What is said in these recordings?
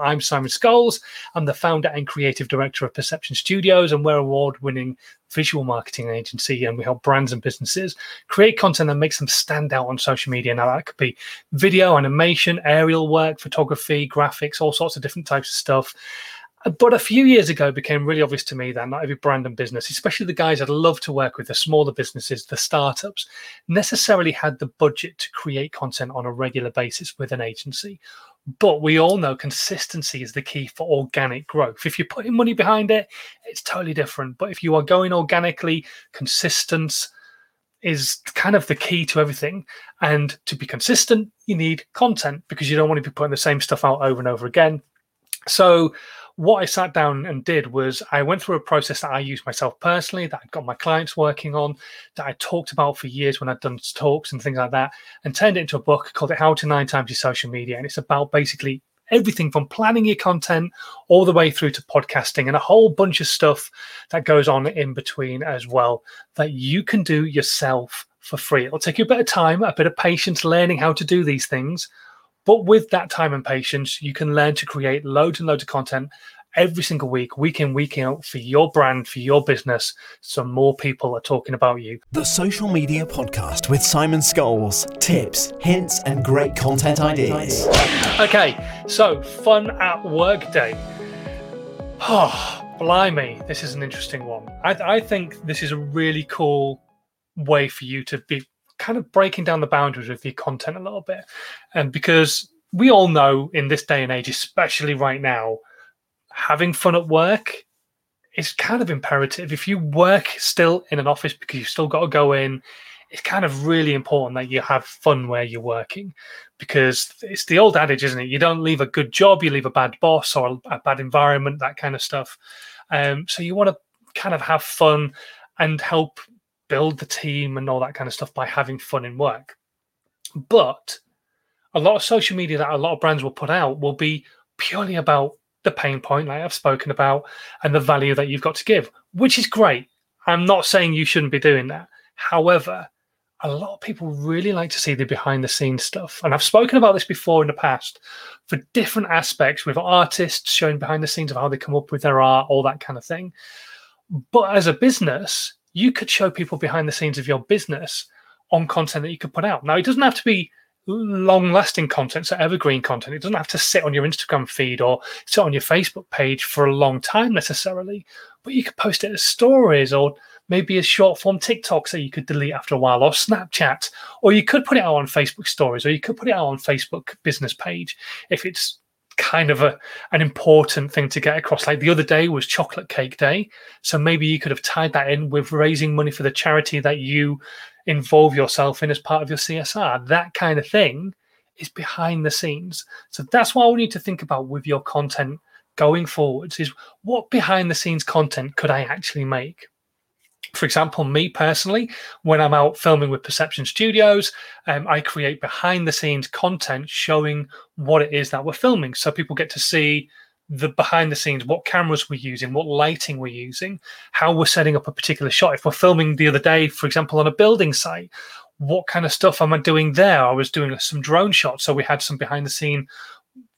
I'm Simon Scholes. I'm the founder and creative director of Perception Studios, and we're award winning visual marketing agency. And we help brands and businesses create content that makes them stand out on social media. Now, that could be video, animation, aerial work, photography, graphics, all sorts of different types of stuff. But a few years ago, it became really obvious to me that not every brand and business, especially the guys I'd love to work with, the smaller businesses, the startups, necessarily had the budget to create content on a regular basis with an agency but we all know consistency is the key for organic growth. If you're putting money behind it, it's totally different. But if you are going organically, consistent is kind of the key to everything. And to be consistent, you need content because you don't want to be putting the same stuff out over and over again. So what I sat down and did was I went through a process that I used myself personally, that I got my clients working on, that I talked about for years when I'd done talks and things like that, and turned it into a book called it How to Nine Times Your Social Media. And it's about basically everything from planning your content all the way through to podcasting and a whole bunch of stuff that goes on in between as well that you can do yourself for free. It'll take you a bit of time, a bit of patience learning how to do these things but with that time and patience, you can learn to create loads and loads of content every single week, week in, week out for your brand, for your business, so more people are talking about you. The Social Media Podcast with Simon Scholes. Tips, hints, and great content ideas. Okay, so fun at work day. Oh, blimey, this is an interesting one. I, I think this is a really cool way for you to be kind of breaking down the boundaries of your content a little bit. And because we all know in this day and age, especially right now, having fun at work is kind of imperative. If you work still in an office because you've still got to go in, it's kind of really important that you have fun where you're working because it's the old adage, isn't it? You don't leave a good job, you leave a bad boss or a bad environment, that kind of stuff. Um, so you want to kind of have fun and help build the team and all that kind of stuff by having fun in work. But a lot of social media that a lot of brands will put out will be purely about the pain point, like I've spoken about, and the value that you've got to give, which is great. I'm not saying you shouldn't be doing that. However, a lot of people really like to see the behind the scenes stuff. And I've spoken about this before in the past for different aspects with artists showing behind the scenes of how they come up with their art, all that kind of thing. But as a business, you could show people behind the scenes of your business on content that you could put out. Now, it doesn't have to be long lasting content, so evergreen content. It doesn't have to sit on your Instagram feed or sit on your Facebook page for a long time necessarily, but you could post it as stories or maybe as short form TikToks that you could delete after a while or Snapchat, or you could put it out on Facebook stories or you could put it out on Facebook business page if it's kind of a an important thing to get across. Like the other day was chocolate cake day, so maybe you could have tied that in with raising money for the charity that you involve yourself in as part of your CSR. That kind of thing is behind the scenes. So that's what we need to think about with your content going forwards is what behind the scenes content could I actually make? For example, me personally, when I'm out filming with Perception Studios, um, I create behind the scenes content showing what it is that we're filming. So people get to see the behind the scenes, what cameras we're using, what lighting we're using, how we're setting up a particular shot. If we're filming the other day, for example, on a building site, what kind of stuff am I doing there? I was doing some drone shots. So we had some behind the scene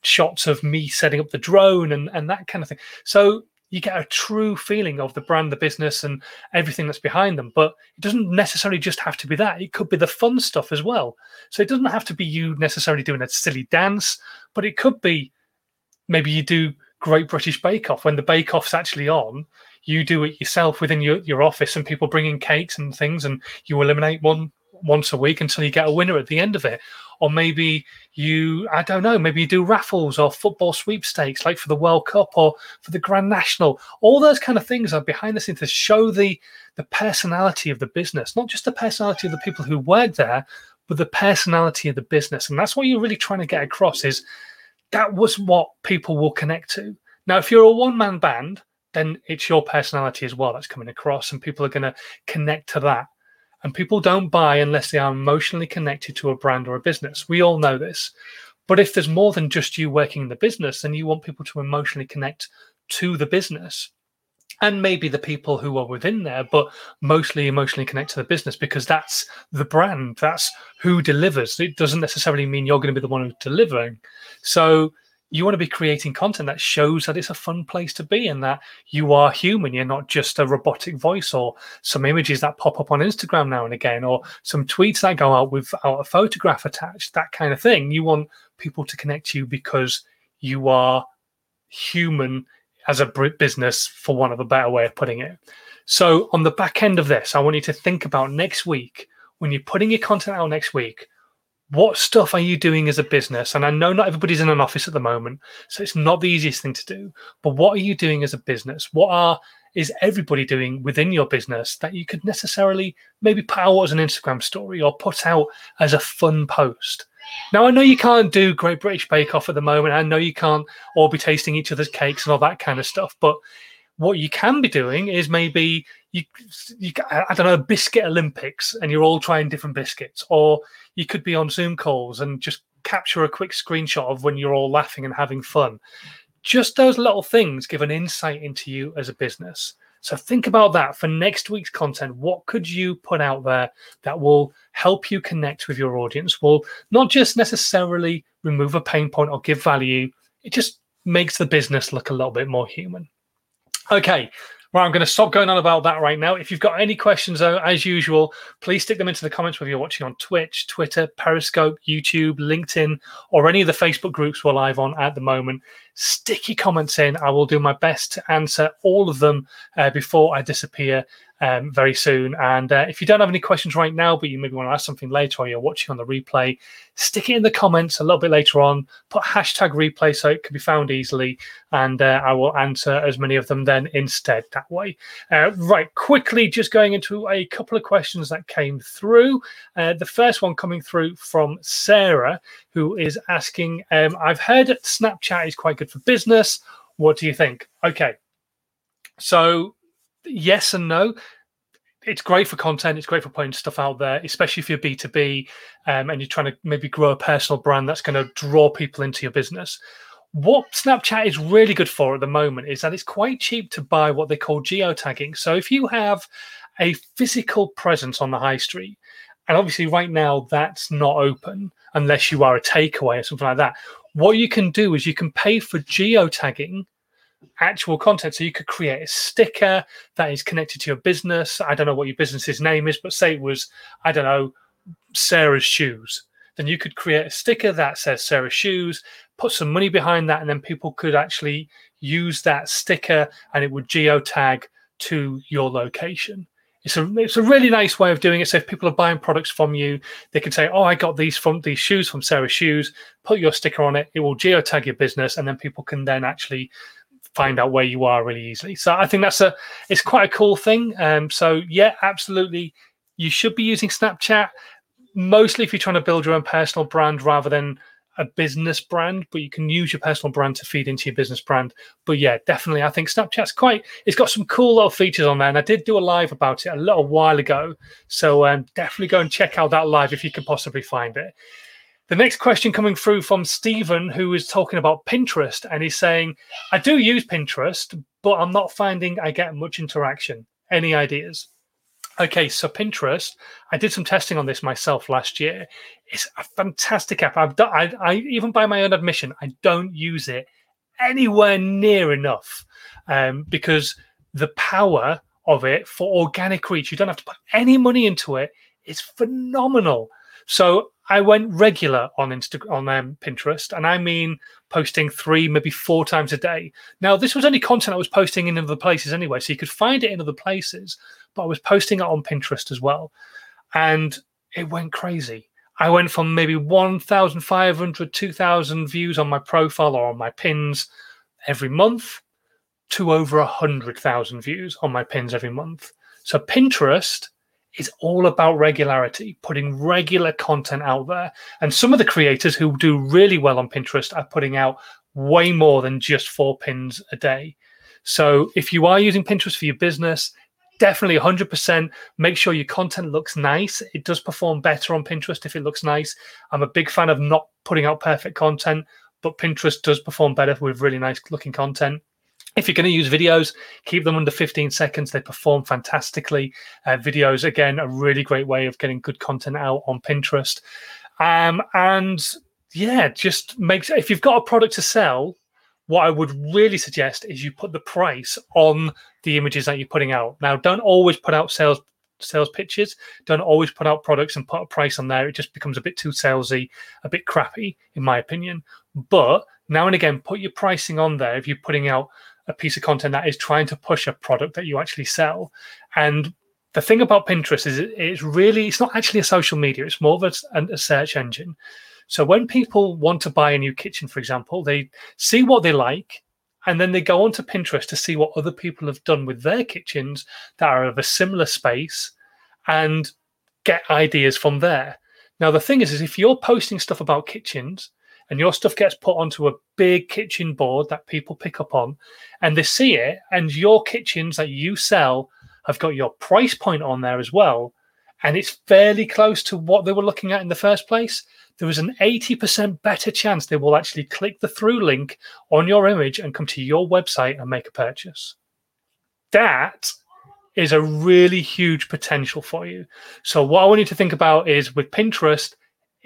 shots of me setting up the drone and, and that kind of thing. So you get a true feeling of the brand, the business, and everything that's behind them. But it doesn't necessarily just have to be that. It could be the fun stuff as well. So it doesn't have to be you necessarily doing a silly dance, but it could be maybe you do Great British Bake Off when the Bake Off's actually on. You do it yourself within your, your office, and people bring in cakes and things, and you eliminate one once a week until you get a winner at the end of it. Or maybe you, I don't know, maybe you do raffles or football sweepstakes like for the World Cup or for the Grand National. All those kind of things are behind the scenes to show the the personality of the business, not just the personality of the people who work there, but the personality of the business. And that's what you're really trying to get across is that was what people will connect to. Now, if you're a one man band, then it's your personality as well that's coming across, and people are going to connect to that. And people don't buy unless they are emotionally connected to a brand or a business. We all know this. But if there's more than just you working in the business, then you want people to emotionally connect to the business and maybe the people who are within there, but mostly emotionally connect to the business because that's the brand, that's who delivers. It doesn't necessarily mean you're going to be the one who's delivering. So you want to be creating content that shows that it's a fun place to be and that you are human. You're not just a robotic voice or some images that pop up on Instagram now and again, or some tweets that go out without a photograph attached, that kind of thing. You want people to connect to you because you are human as a business, for want of a better way of putting it. So, on the back end of this, I want you to think about next week when you're putting your content out next week what stuff are you doing as a business? And I know not everybody's in an office at the moment, so it's not the easiest thing to do. But what are you doing as a business? What are is everybody doing within your business that you could necessarily maybe put out as an Instagram story or put out as a fun post? Now I know you can't do Great British Bake Off at the moment. I know you can't all be tasting each other's cakes and all that kind of stuff, but what you can be doing is maybe you, you I don't know, biscuit Olympics, and you're all trying different biscuits, or you could be on Zoom calls and just capture a quick screenshot of when you're all laughing and having fun. Just those little things give an insight into you as a business. So think about that for next week's content. What could you put out there that will help you connect with your audience? Will not just necessarily remove a pain point or give value, it just makes the business look a little bit more human. Okay, Right, I'm going to stop going on about that right now. If you've got any questions, though, as usual, please stick them into the comments whether you're watching on Twitch, Twitter, Periscope, YouTube, LinkedIn, or any of the Facebook groups we're live on at the moment. Stick your comments in. I will do my best to answer all of them uh, before I disappear um, very soon. And uh, if you don't have any questions right now, but you maybe want to ask something later or you're watching on the replay, stick it in the comments a little bit later on. Put hashtag replay so it can be found easily, and uh, I will answer as many of them then instead that way. Uh, right, quickly, just going into a couple of questions that came through. Uh, the first one coming through from Sarah, who is asking um, I've heard Snapchat is quite good for business. What do you think? Okay. So yes and no. It's great for content. It's great for putting stuff out there, especially if you're B2B um, and you're trying to maybe grow a personal brand that's going to draw people into your business. What Snapchat is really good for at the moment is that it's quite cheap to buy what they call geotagging. So if you have a physical presence on the high street, and obviously right now that's not open unless you are a takeaway or something like that. What you can do is you can pay for geotagging actual content. So you could create a sticker that is connected to your business. I don't know what your business's name is, but say it was, I don't know, Sarah's Shoes. Then you could create a sticker that says Sarah's Shoes, put some money behind that, and then people could actually use that sticker and it would geotag to your location. It's a it's a really nice way of doing it. So if people are buying products from you, they can say, "Oh, I got these from these shoes from Sarah's Shoes." Put your sticker on it. It will geotag your business, and then people can then actually find out where you are really easily. So I think that's a it's quite a cool thing. Um, so yeah, absolutely, you should be using Snapchat mostly if you're trying to build your own personal brand rather than a business brand, but you can use your personal brand to feed into your business brand. But yeah, definitely, I think Snapchat's quite. It's got some cool little features on there, and I did do a live about it a little while ago. So um, definitely go and check out that live if you can possibly find it. The next question coming through from Stephen, who is talking about Pinterest, and he's saying, I do use Pinterest, but I'm not finding I get much interaction. Any ideas? Okay, so Pinterest, I did some testing on this myself last year. It's a fantastic app. I've done, I, I even by my own admission, I don't use it anywhere near enough um, because the power of it for organic reach, you don't have to put any money into it. It's phenomenal. So I went regular on Insta on um, Pinterest, and I mean posting three, maybe four times a day. Now, this was only content I was posting in other places anyway, so you could find it in other places, but I was posting it on Pinterest as well, and it went crazy. I went from maybe 1,500, 2,000 views on my profile or on my pins every month to over 100,000 views on my pins every month. So Pinterest is all about regularity, putting regular content out there. And some of the creators who do really well on Pinterest are putting out way more than just four pins a day. So if you are using Pinterest for your business, definitely 100% make sure your content looks nice. It does perform better on Pinterest if it looks nice. I'm a big fan of not putting out perfect content, but Pinterest does perform better with really nice looking content. If you're going to use videos, keep them under 15 seconds. They perform fantastically. Uh, videos, again, a really great way of getting good content out on Pinterest. Um, and yeah, just makes if you've got a product to sell, what I would really suggest is you put the price on the images that you're putting out. Now, don't always put out sales sales pitches. Don't always put out products and put a price on there. It just becomes a bit too salesy, a bit crappy, in my opinion. But now and again, put your pricing on there if you're putting out a piece of content that is trying to push a product that you actually sell. And the thing about Pinterest is it's really it's not actually a social media. It's more of a, a search engine. So when people want to buy a new kitchen, for example, they see what they like and then they go onto Pinterest to see what other people have done with their kitchens that are of a similar space and get ideas from there. Now, the thing is, is if you're posting stuff about kitchens and your stuff gets put onto a big kitchen board that people pick up on and they see it, and your kitchens that you sell have got your price point on there as well, and it's fairly close to what they were looking at in the first place, there is an 80% better chance they will actually click the through link on your image and come to your website and make a purchase. That is a really huge potential for you. So, what I want you to think about is with Pinterest,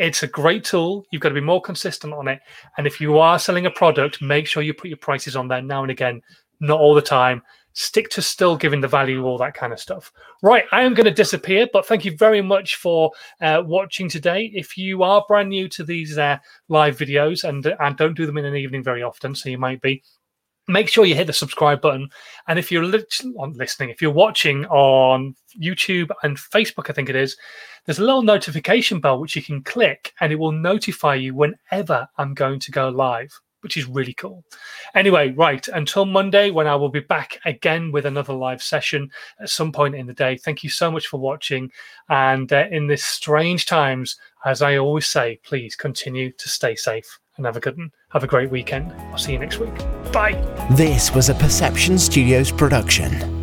it's a great tool. You've got to be more consistent on it. And if you are selling a product, make sure you put your prices on there now and again, not all the time stick to still giving the value, all that kind of stuff. Right, I am going to disappear, but thank you very much for uh, watching today. If you are brand new to these uh, live videos and and don't do them in an evening very often, so you might be. Make sure you hit the subscribe button. And if you're li- listening, if you're watching on YouTube and Facebook, I think it is, there's a little notification bell which you can click and it will notify you whenever I'm going to go live which is really cool. Anyway, right, until Monday when I will be back again with another live session at some point in the day. Thank you so much for watching. And uh, in this strange times, as I always say, please continue to stay safe and have a good one. Have a great weekend. I'll see you next week. Bye. This was a Perception Studios production.